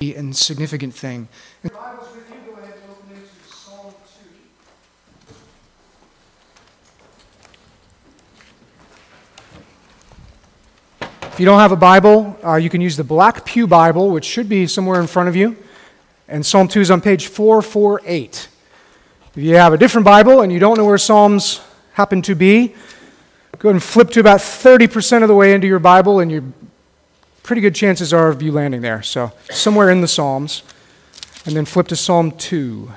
and significant thing. If you don't have a Bible, uh, you can use the Black Pew Bible, which should be somewhere in front of you. And Psalm 2 is on page 448. If you have a different Bible and you don't know where Psalms happen to be, go ahead and flip to about 30% of the way into your Bible, and your pretty good chances are of you landing there. So, somewhere in the Psalms. And then flip to Psalm 2.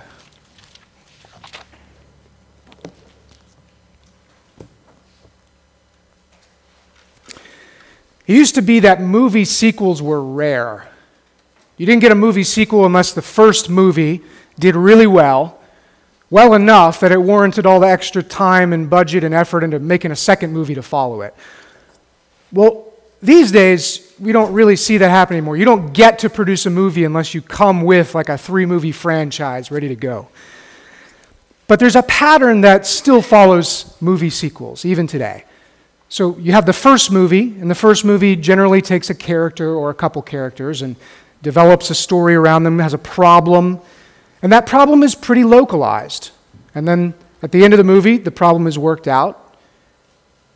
It used to be that movie sequels were rare. You didn't get a movie sequel unless the first movie did really well, well enough that it warranted all the extra time and budget and effort into making a second movie to follow it. Well, these days, we don't really see that happen anymore. You don't get to produce a movie unless you come with like a three movie franchise ready to go. But there's a pattern that still follows movie sequels, even today. So you have the first movie, and the first movie generally takes a character or a couple characters and develops a story around them, has a problem, and that problem is pretty localized. And then at the end of the movie, the problem is worked out,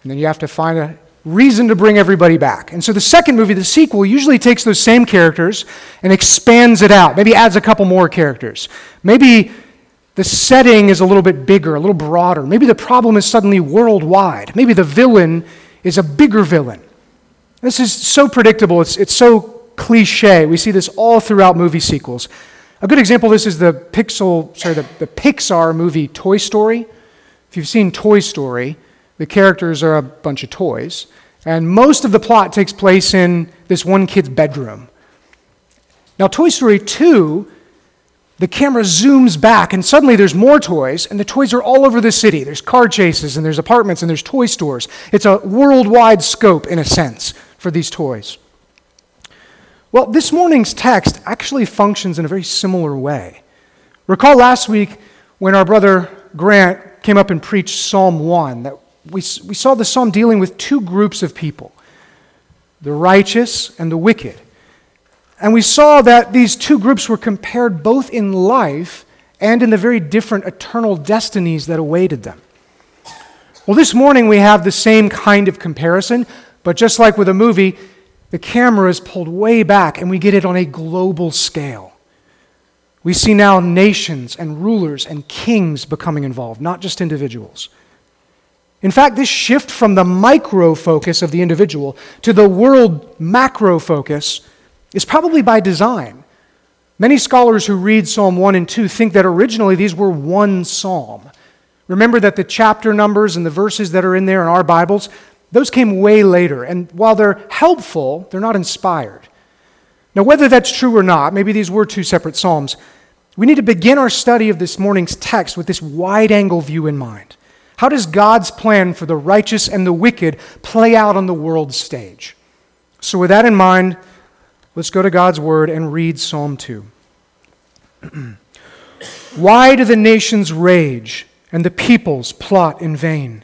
and then you have to find a reason to bring everybody back. And so the second movie, the sequel, usually takes those same characters and expands it out, maybe adds a couple more characters. Maybe the setting is a little bit bigger, a little broader. Maybe the problem is suddenly worldwide. Maybe the villain is a bigger villain. This is so predictable, it's, it's so cliche. We see this all throughout movie sequels. A good example of this is the Pixel, sorry, the, the Pixar movie Toy Story. If you've seen Toy Story, the characters are a bunch of toys, and most of the plot takes place in this one kid's bedroom. Now, Toy Story 2 the camera zooms back, and suddenly there's more toys, and the toys are all over the city. There's car chases, and there's apartments, and there's toy stores. It's a worldwide scope, in a sense, for these toys. Well, this morning's text actually functions in a very similar way. Recall last week when our brother Grant came up and preached Psalm 1, that we, we saw the psalm dealing with two groups of people the righteous and the wicked. And we saw that these two groups were compared both in life and in the very different eternal destinies that awaited them. Well, this morning we have the same kind of comparison, but just like with a movie, the camera is pulled way back and we get it on a global scale. We see now nations and rulers and kings becoming involved, not just individuals. In fact, this shift from the micro focus of the individual to the world macro focus is probably by design. Many scholars who read Psalm 1 and 2 think that originally these were one psalm. Remember that the chapter numbers and the verses that are in there in our Bibles, those came way later. And while they're helpful, they're not inspired. Now, whether that's true or not, maybe these were two separate psalms, we need to begin our study of this morning's text with this wide angle view in mind. How does God's plan for the righteous and the wicked play out on the world stage? So, with that in mind, Let's go to God's word and read Psalm 2. Why do the nations rage and the peoples plot in vain?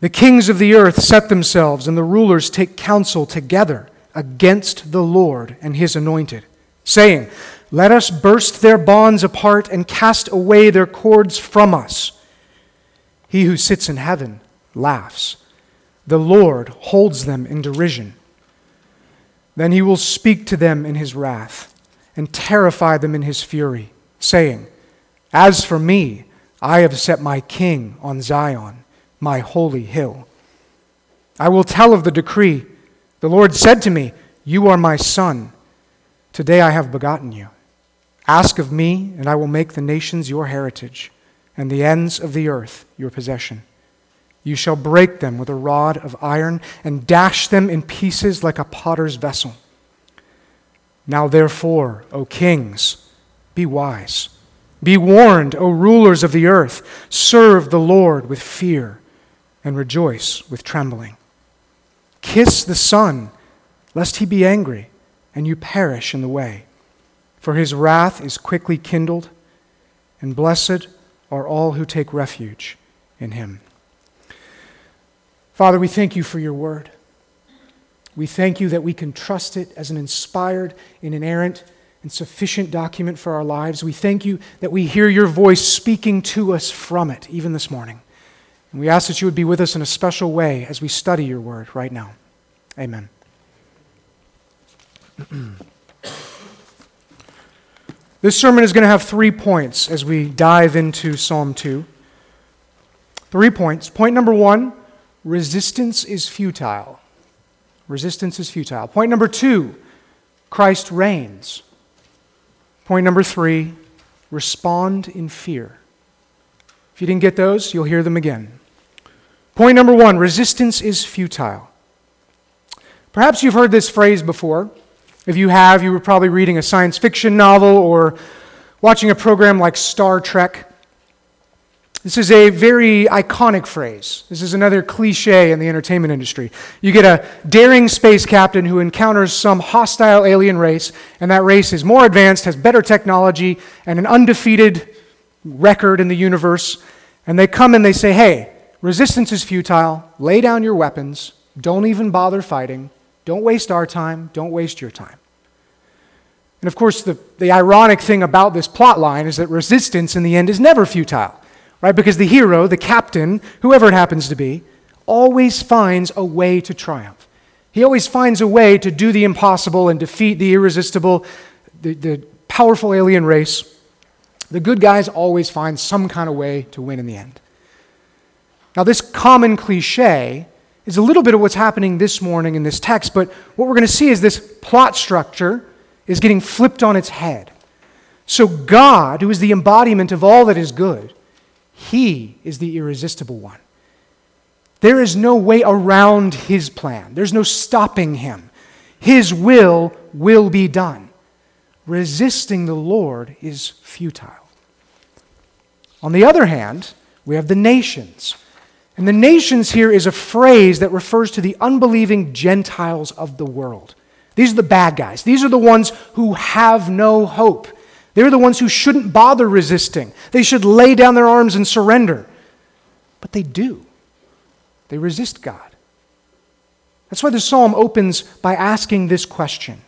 The kings of the earth set themselves, and the rulers take counsel together against the Lord and his anointed, saying, Let us burst their bonds apart and cast away their cords from us. He who sits in heaven laughs. The Lord holds them in derision. Then he will speak to them in his wrath and terrify them in his fury, saying, As for me, I have set my king on Zion, my holy hill. I will tell of the decree. The Lord said to me, You are my son. Today I have begotten you. Ask of me, and I will make the nations your heritage, and the ends of the earth your possession. You shall break them with a rod of iron and dash them in pieces like a potter's vessel. Now, therefore, O kings, be wise. Be warned, O rulers of the earth. Serve the Lord with fear and rejoice with trembling. Kiss the Son, lest he be angry and you perish in the way. For his wrath is quickly kindled, and blessed are all who take refuge in him. Father, we thank you for your word. We thank you that we can trust it as an inspired and inerrant, and sufficient document for our lives. We thank you that we hear your voice speaking to us from it, even this morning. And we ask that you would be with us in a special way as we study your word right now. Amen. this sermon is going to have three points as we dive into Psalm 2. Three points. Point number one resistance is futile. Resistance is futile. Point number two Christ reigns. Point number three respond in fear. If you didn't get those, you'll hear them again. Point number one resistance is futile. Perhaps you've heard this phrase before. If you have, you were probably reading a science fiction novel or watching a program like Star Trek. This is a very iconic phrase. This is another cliche in the entertainment industry. You get a daring space captain who encounters some hostile alien race, and that race is more advanced, has better technology, and an undefeated record in the universe. And they come and they say, Hey, resistance is futile. Lay down your weapons. Don't even bother fighting. Don't waste our time. Don't waste your time. And of course, the, the ironic thing about this plot line is that resistance in the end is never futile right? Because the hero, the captain, whoever it happens to be, always finds a way to triumph. He always finds a way to do the impossible and defeat the irresistible, the, the powerful alien race. The good guys always find some kind of way to win in the end. Now, this common cliche is a little bit of what's happening this morning in this text, but what we're going to see is this plot structure is getting flipped on its head. So, God, who is the embodiment of all that is good, he is the irresistible one. There is no way around his plan, there's no stopping him. His will will be done. Resisting the Lord is futile. On the other hand, we have the nations. And the nations here is a phrase that refers to the unbelieving Gentiles of the world. These are the bad guys. These are the ones who have no hope. They're the ones who shouldn't bother resisting. They should lay down their arms and surrender. But they do. They resist God. That's why the psalm opens by asking this question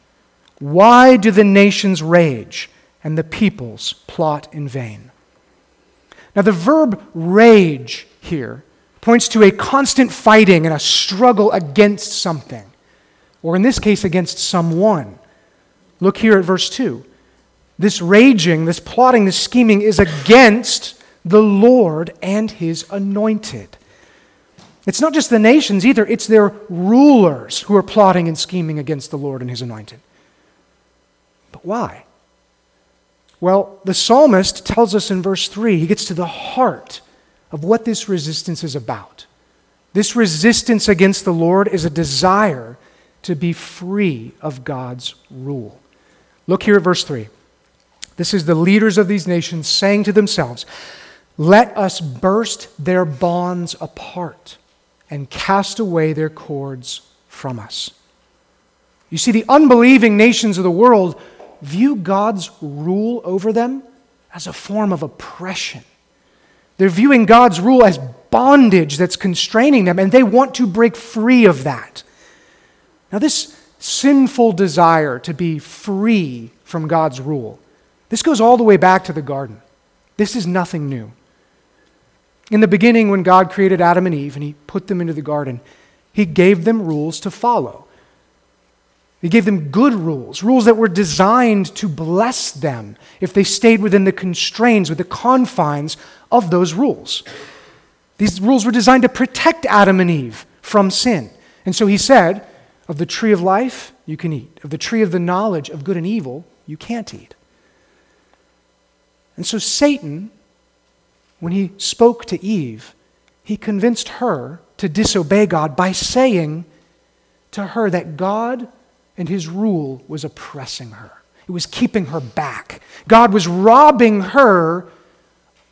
Why do the nations rage and the peoples plot in vain? Now, the verb rage here points to a constant fighting and a struggle against something, or in this case, against someone. Look here at verse 2. This raging, this plotting, this scheming is against the Lord and his anointed. It's not just the nations either, it's their rulers who are plotting and scheming against the Lord and his anointed. But why? Well, the psalmist tells us in verse 3, he gets to the heart of what this resistance is about. This resistance against the Lord is a desire to be free of God's rule. Look here at verse 3. This is the leaders of these nations saying to themselves, Let us burst their bonds apart and cast away their cords from us. You see, the unbelieving nations of the world view God's rule over them as a form of oppression. They're viewing God's rule as bondage that's constraining them, and they want to break free of that. Now, this sinful desire to be free from God's rule this goes all the way back to the garden. This is nothing new. In the beginning, when God created Adam and Eve and he put them into the garden, he gave them rules to follow. He gave them good rules, rules that were designed to bless them if they stayed within the constraints, with the confines of those rules. These rules were designed to protect Adam and Eve from sin. And so he said, Of the tree of life, you can eat. Of the tree of the knowledge of good and evil, you can't eat. And so Satan, when he spoke to Eve, he convinced her to disobey God by saying to her that God and his rule was oppressing her. It was keeping her back. God was robbing her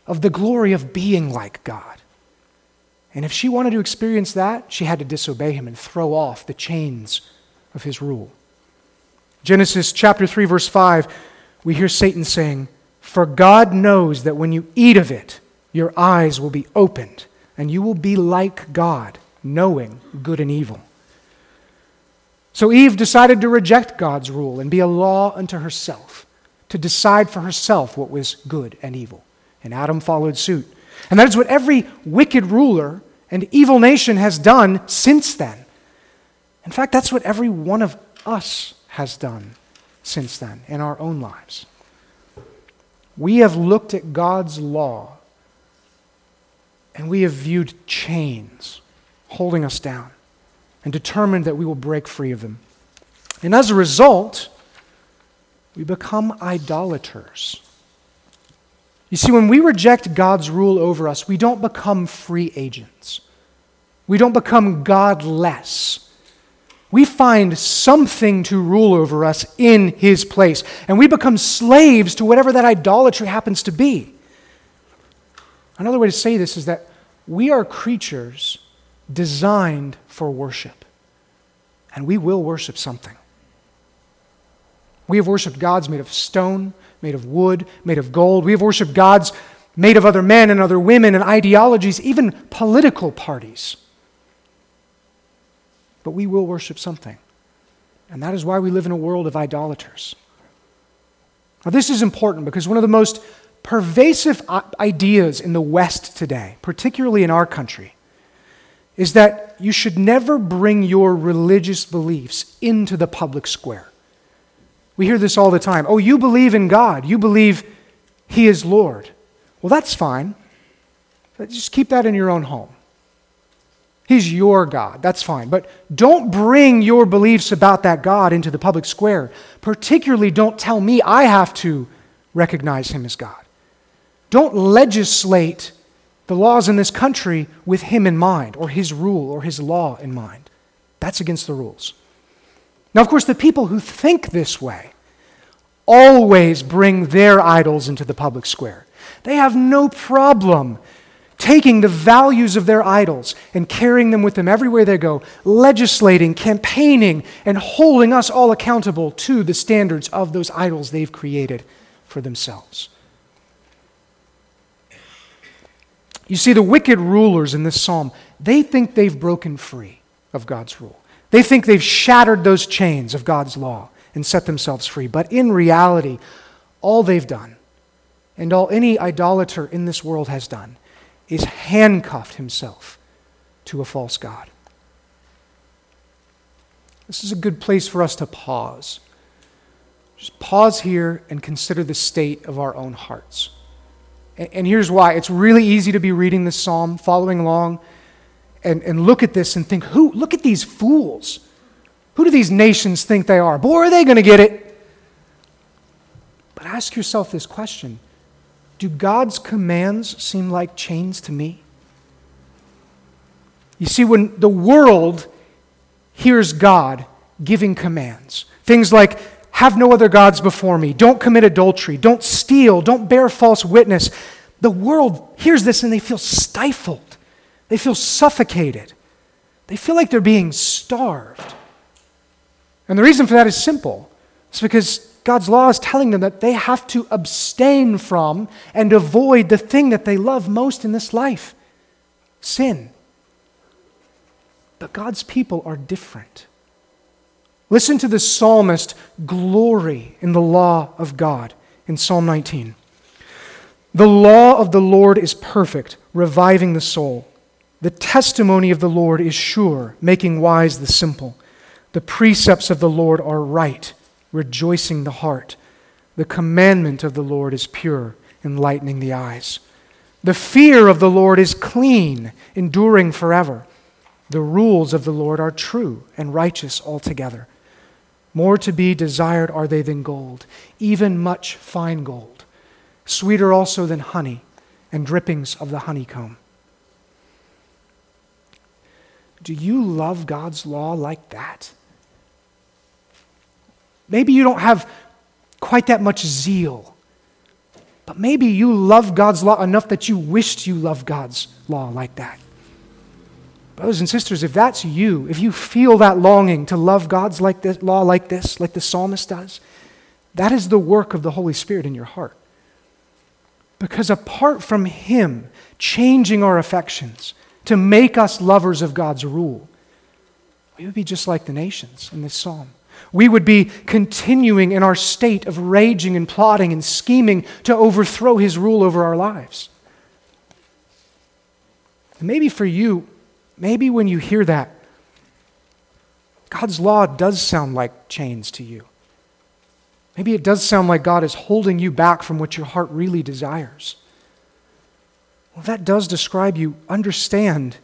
of the glory of being like God. And if she wanted to experience that, she had to disobey him and throw off the chains of his rule. Genesis chapter 3 verse 5, we hear Satan saying, for God knows that when you eat of it, your eyes will be opened, and you will be like God, knowing good and evil. So Eve decided to reject God's rule and be a law unto herself, to decide for herself what was good and evil. And Adam followed suit. And that is what every wicked ruler and evil nation has done since then. In fact, that's what every one of us has done since then in our own lives. We have looked at God's law and we have viewed chains holding us down and determined that we will break free of them. And as a result, we become idolaters. You see, when we reject God's rule over us, we don't become free agents. We don't become godless. We find something to rule over us in His place, and we become slaves to whatever that idolatry happens to be. Another way to say this is that we are creatures designed for worship, and we will worship something. We have worshiped gods made of stone, made of wood, made of gold. We have worshiped gods made of other men and other women and ideologies, even political parties. But we will worship something. And that is why we live in a world of idolaters. Now, this is important because one of the most pervasive ideas in the West today, particularly in our country, is that you should never bring your religious beliefs into the public square. We hear this all the time. Oh, you believe in God. You believe He is Lord. Well, that's fine. But just keep that in your own home. He's your God. That's fine. But don't bring your beliefs about that God into the public square. Particularly, don't tell me I have to recognize Him as God. Don't legislate the laws in this country with Him in mind, or His rule, or His law in mind. That's against the rules. Now, of course, the people who think this way always bring their idols into the public square. They have no problem taking the values of their idols and carrying them with them everywhere they go, legislating, campaigning, and holding us all accountable to the standards of those idols they've created for themselves. You see, the wicked rulers in this psalm, they think they've broken free of God's rule. They think they've shattered those chains of God's law and set themselves free. But in reality, all they've done, and all any idolater in this world has done, is handcuffed himself to a false God. This is a good place for us to pause. Just pause here and consider the state of our own hearts. And here's why it's really easy to be reading this psalm, following along and, and look at this and think, who, look at these fools. Who do these nations think they are? Boy, are they going to get it. But ask yourself this question Do God's commands seem like chains to me? You see, when the world hears God giving commands, things like, have no other gods before me, don't commit adultery, don't steal, don't bear false witness, the world hears this and they feel stifled. They feel suffocated. They feel like they're being starved. And the reason for that is simple it's because God's law is telling them that they have to abstain from and avoid the thing that they love most in this life sin. But God's people are different. Listen to the psalmist glory in the law of God in Psalm 19. The law of the Lord is perfect, reviving the soul. The testimony of the Lord is sure, making wise the simple. The precepts of the Lord are right, rejoicing the heart. The commandment of the Lord is pure, enlightening the eyes. The fear of the Lord is clean, enduring forever. The rules of the Lord are true and righteous altogether. More to be desired are they than gold, even much fine gold, sweeter also than honey and drippings of the honeycomb. Do you love God's law like that? Maybe you don't have quite that much zeal, but maybe you love God's law enough that you wished you loved God's law like that. Brothers and sisters, if that's you, if you feel that longing to love God's like this, law like this, like the psalmist does, that is the work of the Holy Spirit in your heart. Because apart from Him changing our affections, to make us lovers of God's rule, we would be just like the nations in this psalm. We would be continuing in our state of raging and plotting and scheming to overthrow his rule over our lives. And maybe for you, maybe when you hear that, God's law does sound like chains to you. Maybe it does sound like God is holding you back from what your heart really desires. Well, that does describe you. Understand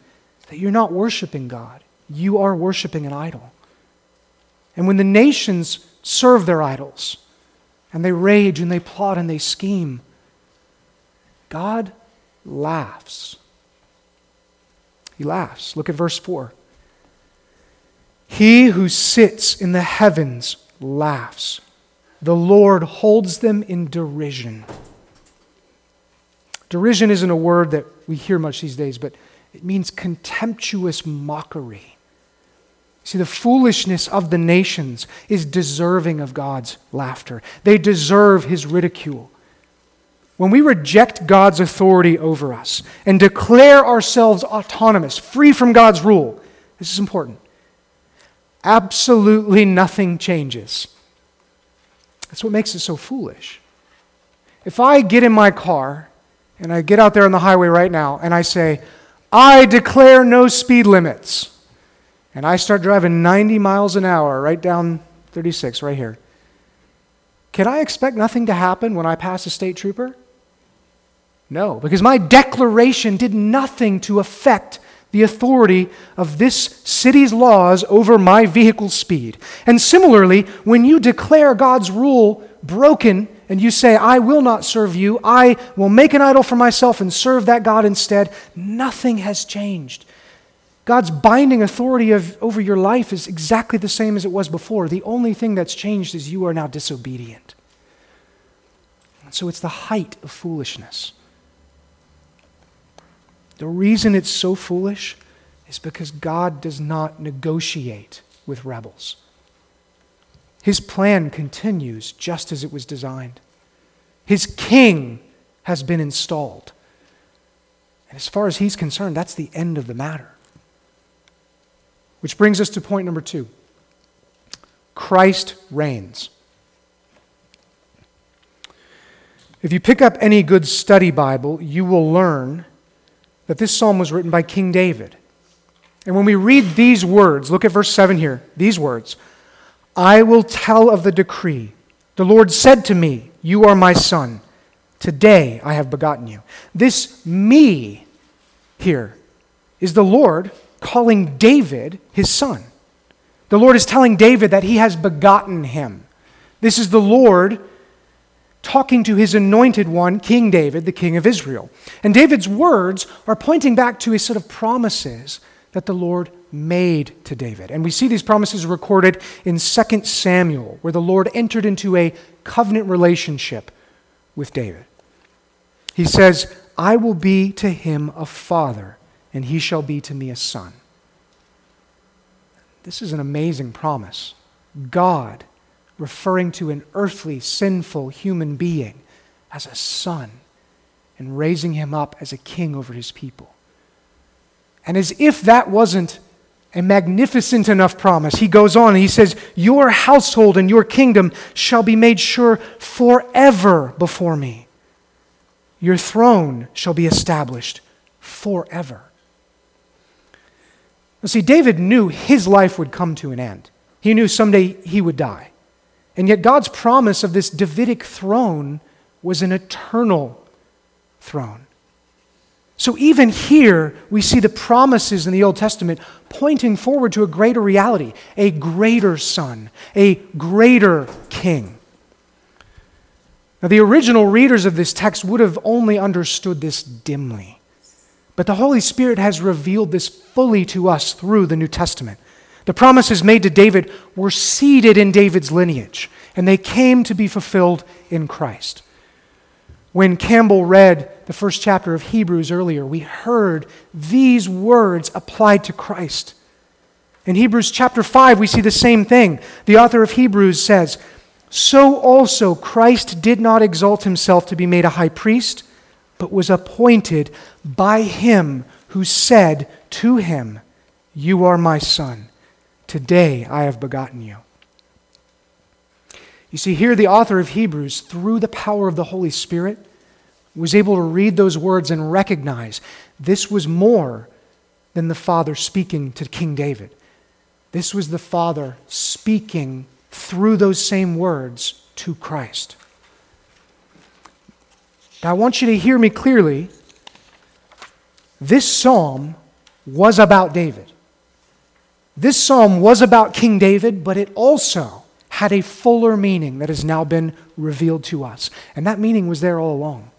that you're not worshiping God, you are worshiping an idol. And when the nations serve their idols, and they rage and they plot and they scheme, God laughs. He laughs. Look at verse 4. He who sits in the heavens laughs. The Lord holds them in derision. Derision isn't a word that we hear much these days, but it means contemptuous mockery. See, the foolishness of the nations is deserving of God's laughter. They deserve his ridicule. When we reject God's authority over us and declare ourselves autonomous, free from God's rule, this is important. Absolutely nothing changes. That's what makes it so foolish. If I get in my car and I get out there on the highway right now and I say, I declare no speed limits, and I start driving 90 miles an hour right down 36 right here, can I expect nothing to happen when I pass a state trooper? No, because my declaration did nothing to affect the authority of this city's laws over my vehicle speed. And similarly, when you declare God's rule broken and you say, I will not serve you, I will make an idol for myself and serve that God instead, nothing has changed. God's binding authority of, over your life is exactly the same as it was before. The only thing that's changed is you are now disobedient. So it's the height of foolishness. The reason it's so foolish is because God does not negotiate with rebels. His plan continues just as it was designed. His king has been installed. And as far as he's concerned, that's the end of the matter. Which brings us to point number two Christ reigns. If you pick up any good study Bible, you will learn that this psalm was written by King David. And when we read these words, look at verse 7 here, these words I will tell of the decree. The Lord said to me, You are my son. Today I have begotten you. This me here is the Lord calling David his son. The Lord is telling David that he has begotten him. This is the Lord talking to his anointed one, King David, the king of Israel. And David's words are pointing back to a set of promises that the Lord made to David. And we see these promises recorded in 2 Samuel, where the Lord entered into a covenant relationship with David. He says, I will be to him a father, and he shall be to me a son. This is an amazing promise. God referring to an earthly, sinful human being as a son and raising him up as a king over his people. And as if that wasn't a magnificent enough promise, he goes on and he says, Your household and your kingdom shall be made sure forever before me. Your throne shall be established forever. Now, see, David knew his life would come to an end. He knew someday he would die. And yet, God's promise of this Davidic throne was an eternal throne. So, even here, we see the promises in the Old Testament pointing forward to a greater reality, a greater son, a greater king. Now, the original readers of this text would have only understood this dimly. But the Holy Spirit has revealed this fully to us through the New Testament. The promises made to David were seeded in David's lineage, and they came to be fulfilled in Christ. When Campbell read the first chapter of Hebrews earlier, we heard these words applied to Christ. In Hebrews chapter 5, we see the same thing. The author of Hebrews says, So also Christ did not exalt himself to be made a high priest, but was appointed by him who said to him, You are my son. Today I have begotten you. You see, here the author of Hebrews, through the power of the Holy Spirit, was able to read those words and recognize this was more than the Father speaking to King David. This was the Father speaking through those same words to Christ. Now, I want you to hear me clearly. This psalm was about David. This psalm was about King David, but it also had a fuller meaning that has now been revealed to us. And that meaning was there all along.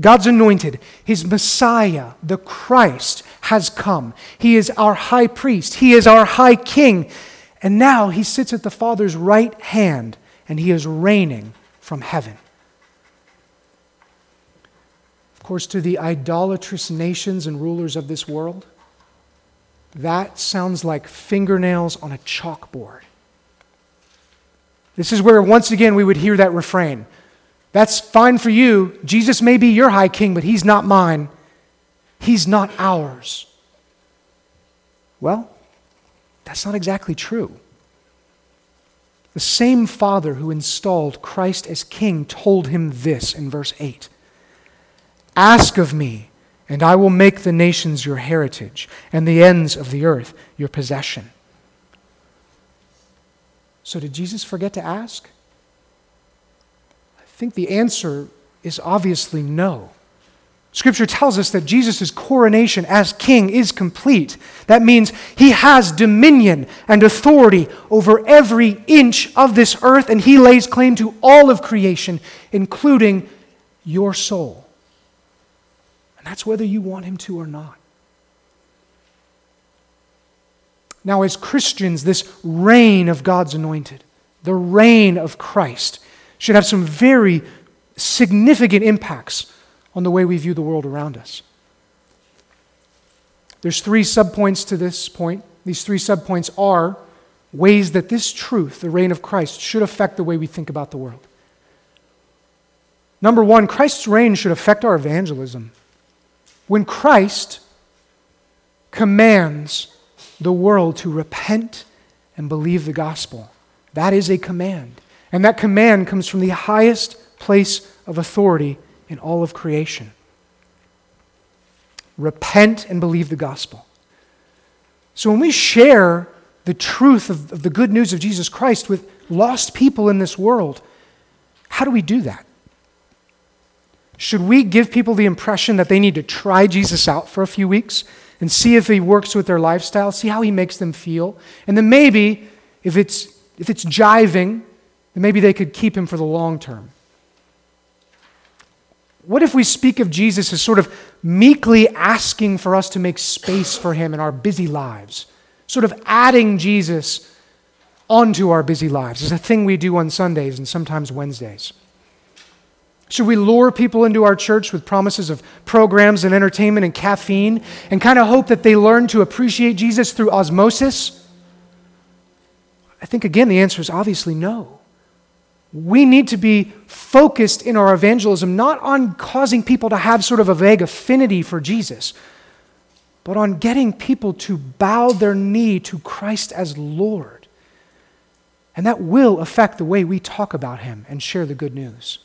God's anointed, his Messiah, the Christ, has come. He is our high priest, he is our high king. And now he sits at the Father's right hand and he is reigning from heaven. Of course, to the idolatrous nations and rulers of this world, that sounds like fingernails on a chalkboard. This is where, once again, we would hear that refrain that's fine for you. Jesus may be your high king, but he's not mine. He's not ours. Well, that's not exactly true. The same Father who installed Christ as king told him this in verse 8 Ask of me, and I will make the nations your heritage, and the ends of the earth your possession. So, did Jesus forget to ask? I think the answer is obviously no. Scripture tells us that Jesus' coronation as king is complete. That means he has dominion and authority over every inch of this earth, and he lays claim to all of creation, including your soul. And that's whether you want him to or not. Now, as Christians, this reign of God's anointed, the reign of Christ, should have some very significant impacts on the way we view the world around us. There's three subpoints to this point. These three subpoints are ways that this truth, the reign of Christ, should affect the way we think about the world. Number one, Christ's reign should affect our evangelism. When Christ commands the world to repent and believe the gospel, that is a command. And that command comes from the highest place of authority in all of creation. Repent and believe the gospel. So when we share the truth of, the good news of Jesus Christ with lost people in this world, how do we do that? Should we give people the impression that they need to try Jesus out for a few weeks and see if he works with their lifestyle, see how he makes them feel? And then maybe, if it's, if it's jiving, then maybe they could keep him for the long term. What if we speak of Jesus as sort of meekly asking for us to make space for him in our busy lives? Sort of adding Jesus onto our busy lives is a thing we do on Sundays and sometimes Wednesdays. Should we lure people into our church with promises of programs and entertainment and caffeine and kind of hope that they learn to appreciate Jesus through osmosis? I think, again, the answer is obviously no. We need to be focused in our evangelism not on causing people to have sort of a vague affinity for Jesus, but on getting people to bow their knee to Christ as Lord. And that will affect the way we talk about him and share the good news.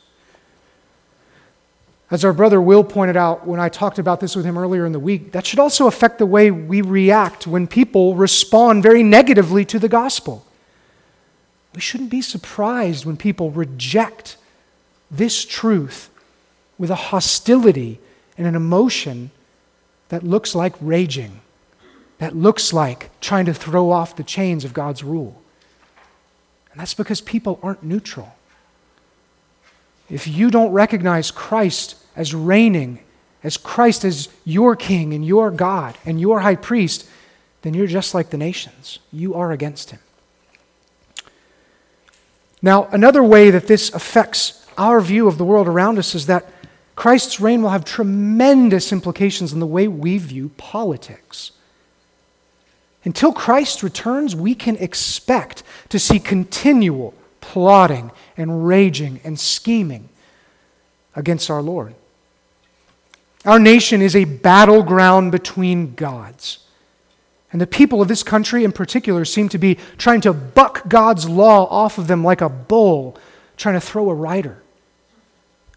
As our brother Will pointed out when I talked about this with him earlier in the week, that should also affect the way we react when people respond very negatively to the gospel. We shouldn't be surprised when people reject this truth with a hostility and an emotion that looks like raging, that looks like trying to throw off the chains of God's rule. And that's because people aren't neutral. If you don't recognize Christ as reigning, as Christ as your king and your God and your high priest, then you're just like the nations. You are against him. Now, another way that this affects our view of the world around us is that Christ's reign will have tremendous implications in the way we view politics. Until Christ returns, we can expect to see continual plotting and raging and scheming against our Lord. Our nation is a battleground between gods. And the people of this country in particular seem to be trying to buck God's law off of them like a bull trying to throw a rider.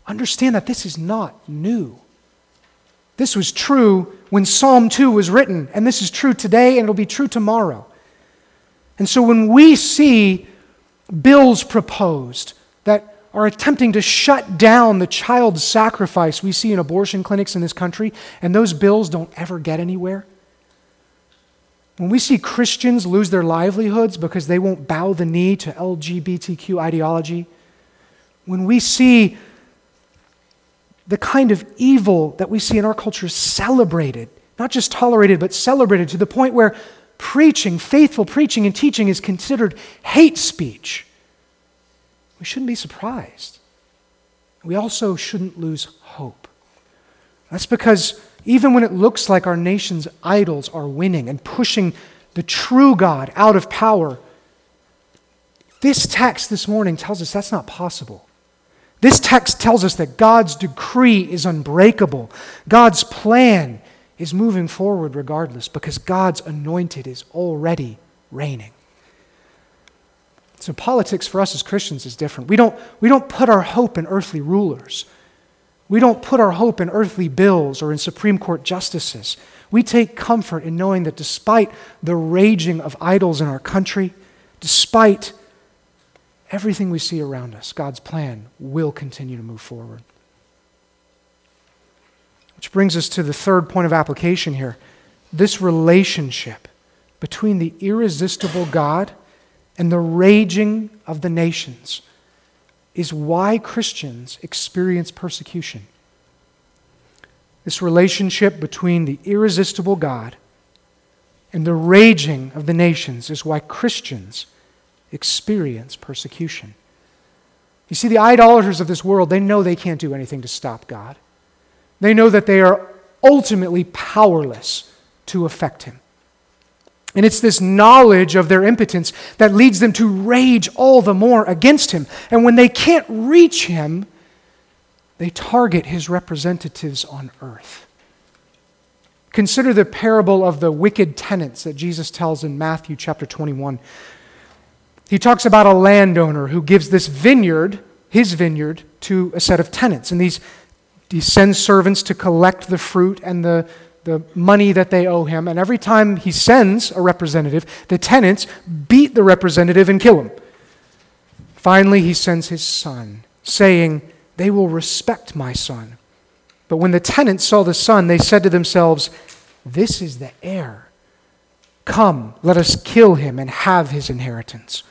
Understand that this is not new. This was true when Psalm 2 was written, and this is true today, and it'll be true tomorrow. And so when we see bills proposed that are attempting to shut down the child sacrifice we see in abortion clinics in this country, and those bills don't ever get anywhere, when we see Christians lose their livelihoods because they won't bow the knee to LGBTQ ideology, when we see the kind of evil that we see in our culture celebrated, not just tolerated, but celebrated to the point where preaching, faithful preaching and teaching is considered hate speech, we shouldn't be surprised. We also shouldn't lose hope. That's because even when it looks like our nation's idols are winning and pushing the true God out of power, this text this morning tells us that's not possible. This text tells us that God's decree is unbreakable. God's plan is moving forward regardless because God's anointed is already reigning. So, politics for us as Christians is different. We don't, we don't put our hope in earthly rulers. We don't put our hope in earthly bills or in Supreme Court justices. We take comfort in knowing that despite the raging of idols in our country, despite everything we see around us, God's plan will continue to move forward. Which brings us to the third point of application here this relationship between the irresistible God and the raging of the nations is why Christians experience persecution. This relationship between the irresistible God and the raging of the nations is why Christians experience persecution. You see, the idolaters of this world, they know they can't do anything to stop God. They know that they are ultimately powerless to affect Him. And it's this knowledge of their impotence that leads them to rage all the more against him. And when they can't reach him, they target his representatives on earth. Consider the parable of the wicked tenants that Jesus tells in Matthew chapter 21. He talks about a landowner who gives this vineyard, his vineyard, to a set of tenants. And these, he sends servants to collect the fruit and the, the money that they owe him. And every time he sends a representative, the tenants beat the representative and kill him. Finally, he sends his son, saying, They will respect my son. But when the tenants saw the son, they said to themselves, This is the heir. Come, let us kill him and have his inheritance.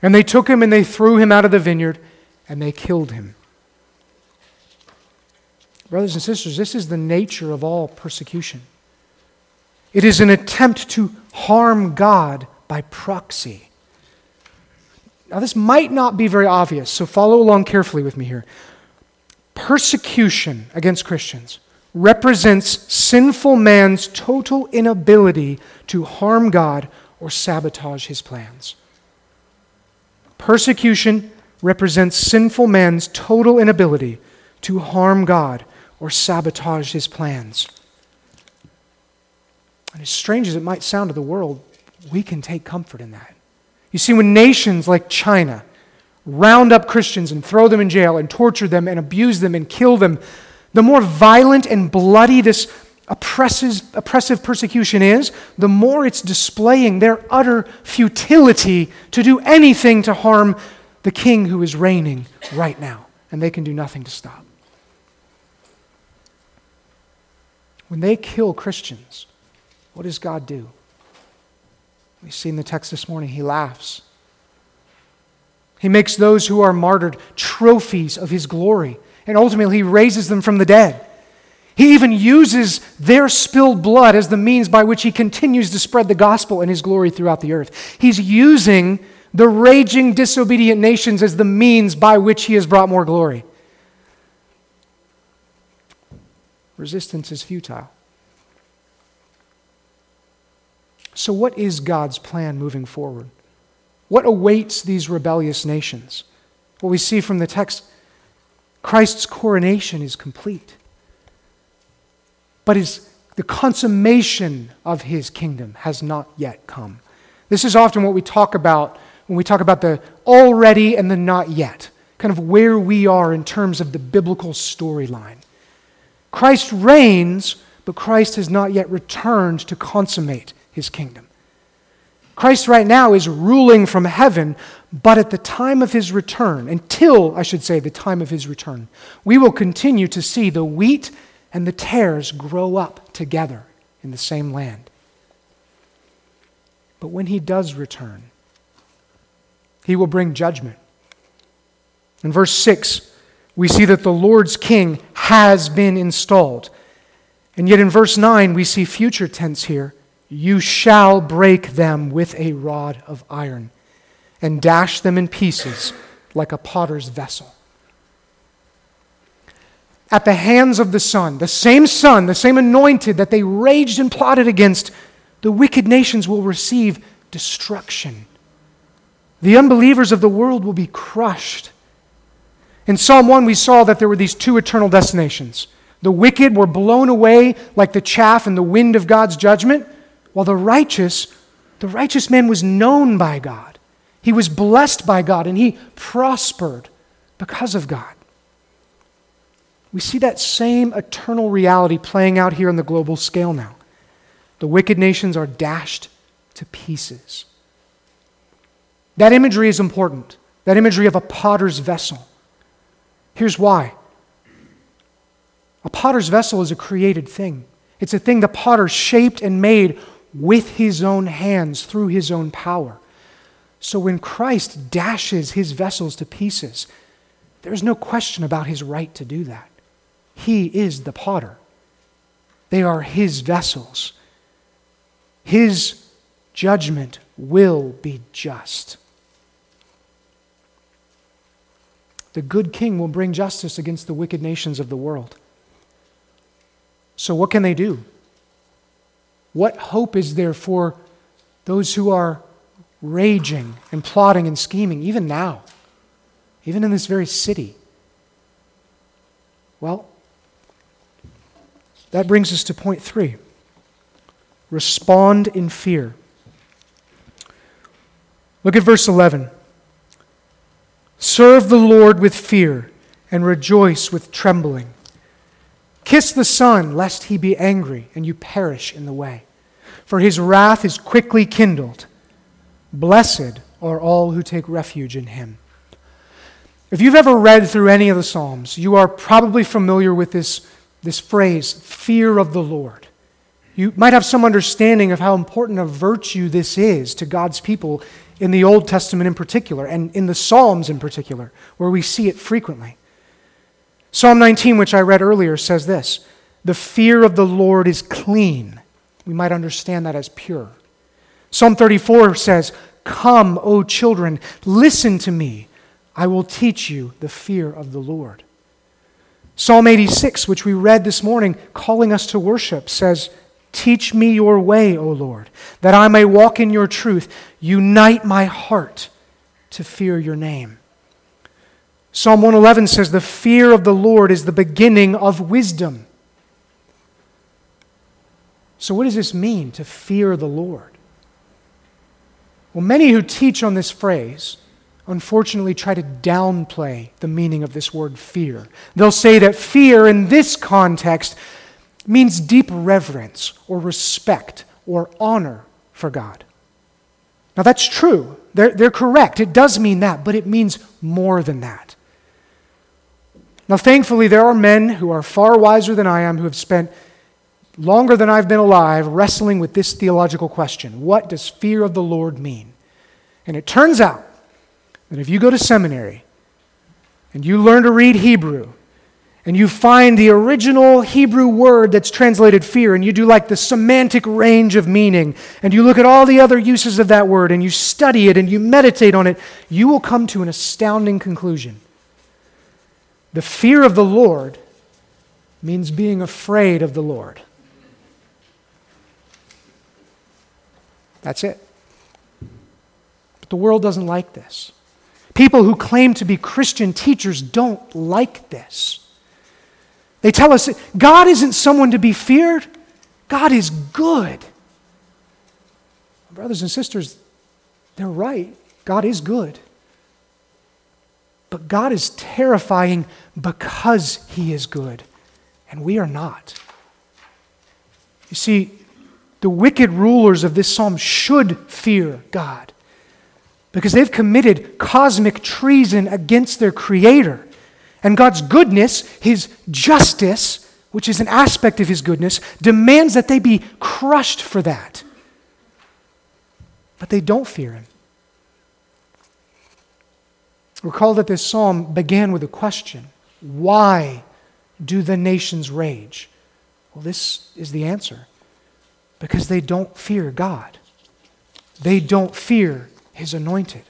And they took him and they threw him out of the vineyard and they killed him. Brothers and sisters, this is the nature of all persecution. It is an attempt to harm God by proxy. Now, this might not be very obvious, so follow along carefully with me here. Persecution against Christians represents sinful man's total inability to harm God or sabotage his plans. Persecution represents sinful man's total inability to harm God or sabotage his plans. And as strange as it might sound to the world, we can take comfort in that. You see, when nations like China round up Christians and throw them in jail and torture them and abuse them and kill them, the more violent and bloody this oppressive, persecution is, the more it's displaying their utter futility to do anything to harm the king who is reigning right now. And they can do nothing to stop. When they kill Christians, what does God do? We see in the text this morning, he laughs. He makes those who are martyred trophies of his glory, and ultimately, he raises them from the dead. He even uses their spilled blood as the means by which he continues to spread the gospel and his glory throughout the earth. He's using the raging, disobedient nations as the means by which he has brought more glory. Resistance is futile. So, what is God's plan moving forward? What awaits these rebellious nations? Well, we see from the text Christ's coronation is complete. But his, the consummation of his kingdom has not yet come. This is often what we talk about when we talk about the already and the not yet, kind of where we are in terms of the biblical storyline. Christ reigns, but Christ has not yet returned to consummate his kingdom. Christ right now is ruling from heaven, but at the time of his return, until, I should say, the time of his return, we will continue to see the wheat and the tares grow up together in the same land. But when he does return, he will bring judgment. In verse 6, we see that the Lord's king has been installed. And yet in verse 9, we see future tense here. You shall break them with a rod of iron and dash them in pieces like a potter's vessel. At the hands of the Son, the same Son, the same anointed that they raged and plotted against, the wicked nations will receive destruction. The unbelievers of the world will be crushed. In Psalm 1, we saw that there were these two eternal destinations. The wicked were blown away like the chaff in the wind of God's judgment, while the righteous, the righteous man was known by God. He was blessed by God and he prospered because of God. We see that same eternal reality playing out here on the global scale now. The wicked nations are dashed to pieces. That imagery is important, that imagery of a potter's vessel. Here's why a potter's vessel is a created thing, it's a thing the potter shaped and made with his own hands through his own power. So when Christ dashes his vessels to pieces, there's no question about his right to do that. He is the potter, they are his vessels. His judgment will be just. The good king will bring justice against the wicked nations of the world. So, what can they do? What hope is there for those who are raging and plotting and scheming, even now, even in this very city? Well, that brings us to point three respond in fear. Look at verse 11. Serve the Lord with fear and rejoice with trembling. Kiss the Son, lest he be angry and you perish in the way. For his wrath is quickly kindled. Blessed are all who take refuge in him. If you've ever read through any of the Psalms, you are probably familiar with this, this phrase, fear of the Lord. You might have some understanding of how important a virtue this is to God's people in the Old Testament in particular, and in the Psalms in particular, where we see it frequently. Psalm 19, which I read earlier, says this The fear of the Lord is clean. We might understand that as pure. Psalm 34 says, Come, O children, listen to me. I will teach you the fear of the Lord. Psalm 86, which we read this morning, calling us to worship, says, Teach me your way, O Lord, that I may walk in your truth. Unite my heart to fear your name. Psalm 111 says, The fear of the Lord is the beginning of wisdom. So, what does this mean to fear the Lord? Well, many who teach on this phrase unfortunately try to downplay the meaning of this word fear. They'll say that fear in this context means deep reverence or respect or honor for God. Now, that's true. They're, they're correct. It does mean that, but it means more than that. Now, thankfully, there are men who are far wiser than I am who have spent longer than I've been alive wrestling with this theological question What does fear of the Lord mean? And it turns out that if you go to seminary and you learn to read Hebrew, and you find the original Hebrew word that's translated fear, and you do like the semantic range of meaning, and you look at all the other uses of that word, and you study it, and you meditate on it, you will come to an astounding conclusion. The fear of the Lord means being afraid of the Lord. That's it. But the world doesn't like this. People who claim to be Christian teachers don't like this. They tell us God isn't someone to be feared, God is good. Brothers and sisters, they're right. God is good. But God is terrifying because He is good, and we are not. You see, the wicked rulers of this psalm should fear God because they've committed cosmic treason against their Creator. And God's goodness, His justice, which is an aspect of His goodness, demands that they be crushed for that. But they don't fear Him. Recall that this psalm began with a question Why do the nations rage? Well, this is the answer because they don't fear God, they don't fear His anointed.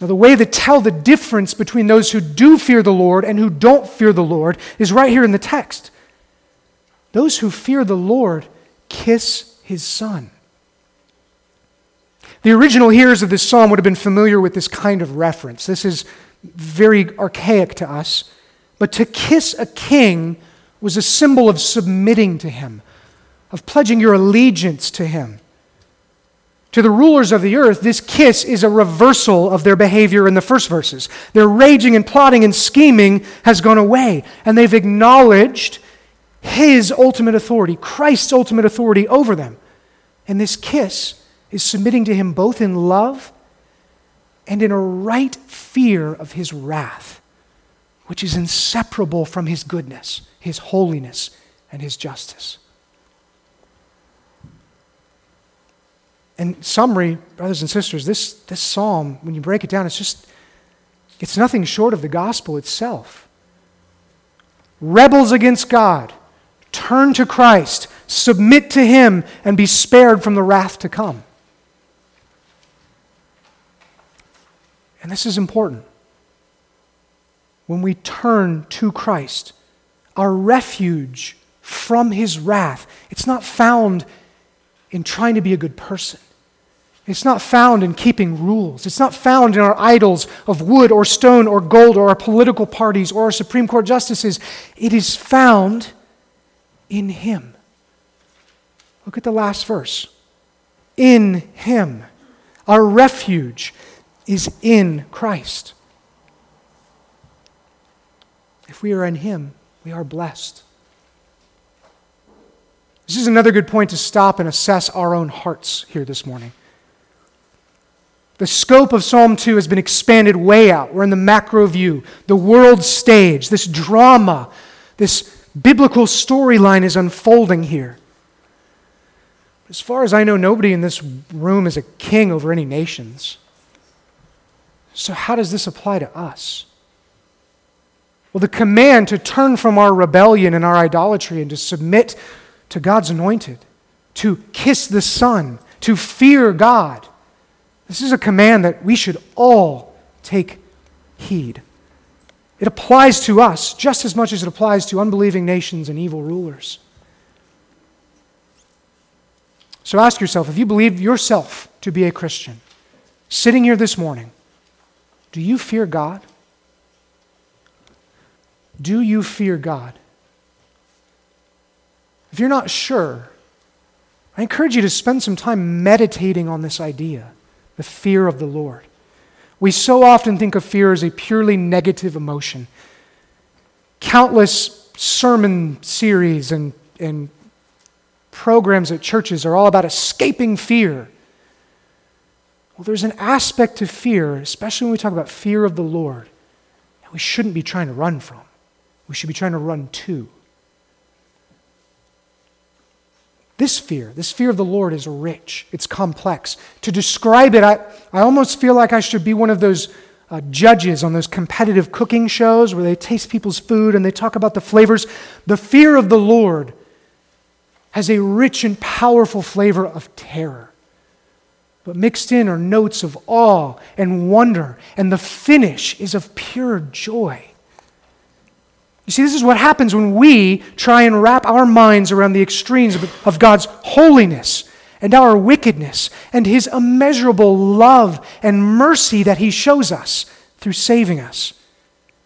Now, the way to tell the difference between those who do fear the Lord and who don't fear the Lord is right here in the text. Those who fear the Lord kiss his son. The original hearers of this psalm would have been familiar with this kind of reference. This is very archaic to us. But to kiss a king was a symbol of submitting to him, of pledging your allegiance to him. To the rulers of the earth, this kiss is a reversal of their behavior in the first verses. Their raging and plotting and scheming has gone away, and they've acknowledged his ultimate authority, Christ's ultimate authority over them. And this kiss is submitting to him both in love and in a right fear of his wrath, which is inseparable from his goodness, his holiness, and his justice. In summary, brothers and sisters, this, this psalm, when you break it down, it's just, it's nothing short of the gospel itself. Rebels against God, turn to Christ, submit to Him, and be spared from the wrath to come. And this is important. When we turn to Christ, our refuge from his wrath, it's not found in trying to be a good person. It's not found in keeping rules. It's not found in our idols of wood or stone or gold or our political parties or our Supreme Court justices. It is found in Him. Look at the last verse. In Him, our refuge is in Christ. If we are in Him, we are blessed. This is another good point to stop and assess our own hearts here this morning. The scope of Psalm 2 has been expanded way out. We're in the macro view, the world stage, this drama, this biblical storyline is unfolding here. As far as I know, nobody in this room is a king over any nations. So, how does this apply to us? Well, the command to turn from our rebellion and our idolatry and to submit to God's anointed, to kiss the Son, to fear God. This is a command that we should all take heed. It applies to us just as much as it applies to unbelieving nations and evil rulers. So ask yourself if you believe yourself to be a Christian, sitting here this morning, do you fear God? Do you fear God? If you're not sure, I encourage you to spend some time meditating on this idea the fear of the Lord. We so often think of fear as a purely negative emotion. Countless sermon series and, and programs at churches are all about escaping fear. Well, there's an aspect to fear, especially when we talk about fear of the Lord, that we shouldn't be trying to run from. We should be trying to run to. This fear, this fear of the Lord is rich, it's complex. To describe it, I, I almost feel like I should be one of those uh, judges on those competitive cooking shows where they taste people's food and they talk about the flavors. The fear of the Lord has a rich and powerful flavor of terror. But mixed in are notes of awe and wonder, and the finish is of pure joy. You see, this is what happens when we try and wrap our minds around the extremes of God's holiness and our wickedness and His immeasurable love and mercy that He shows us through saving us.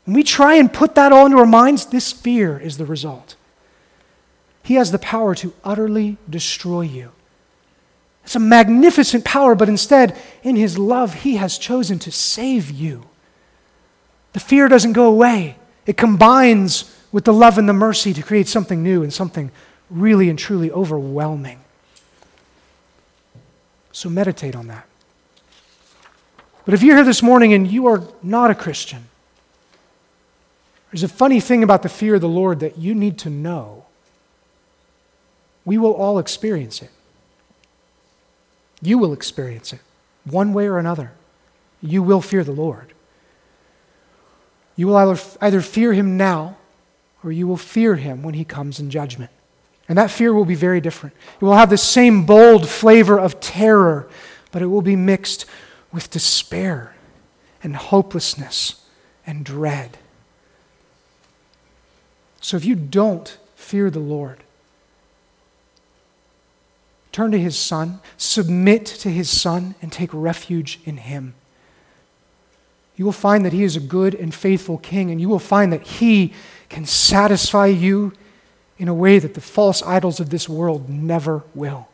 When we try and put that all into our minds, this fear is the result. he has the power to utterly destroy you. It's a magnificent power, but instead, in his love, he has chosen to save you. The fear doesn't go away, it combines with the love and the mercy to create something new and something really and truly overwhelming. So meditate on that. But if you're here this morning and you are not a Christian, there's a funny thing about the fear of the Lord that you need to know. We will all experience it. You will experience it, one way or another. You will fear the Lord. You will either, fear him now or you will fear him when he comes in judgment. And that fear will be very different. It will have the same bold flavor of terror, but it will be mixed with despair and hopelessness and dread. So if you don't fear the Lord, turn to his Son, submit to his Son, and take refuge in him. You will find that he is a good and faithful king, and you will find that he can satisfy you in a way that the false idols of this world never will.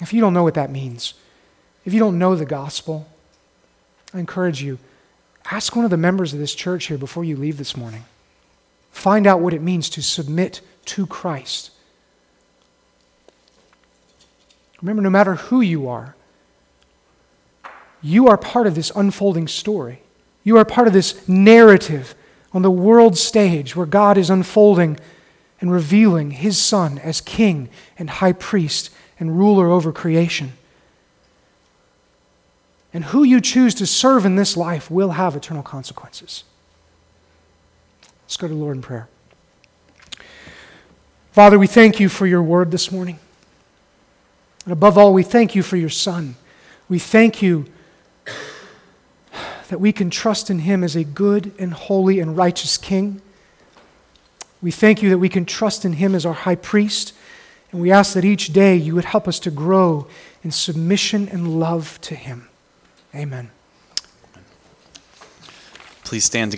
If you don't know what that means, if you don't know the gospel, I encourage you, ask one of the members of this church here before you leave this morning. Find out what it means to submit to Christ. Remember, no matter who you are, you are part of this unfolding story. You are part of this narrative on the world stage where God is unfolding and revealing his Son as King and High Priest and ruler over creation. And who you choose to serve in this life will have eternal consequences. Let's go to the Lord in prayer. Father, we thank you for your word this morning. And above all, we thank you for your Son. We thank you that we can trust in him as a good and holy and righteous King. We thank you that we can trust in him as our high priest. And we ask that each day you would help us to grow in submission and love to him. Amen. Please stand together.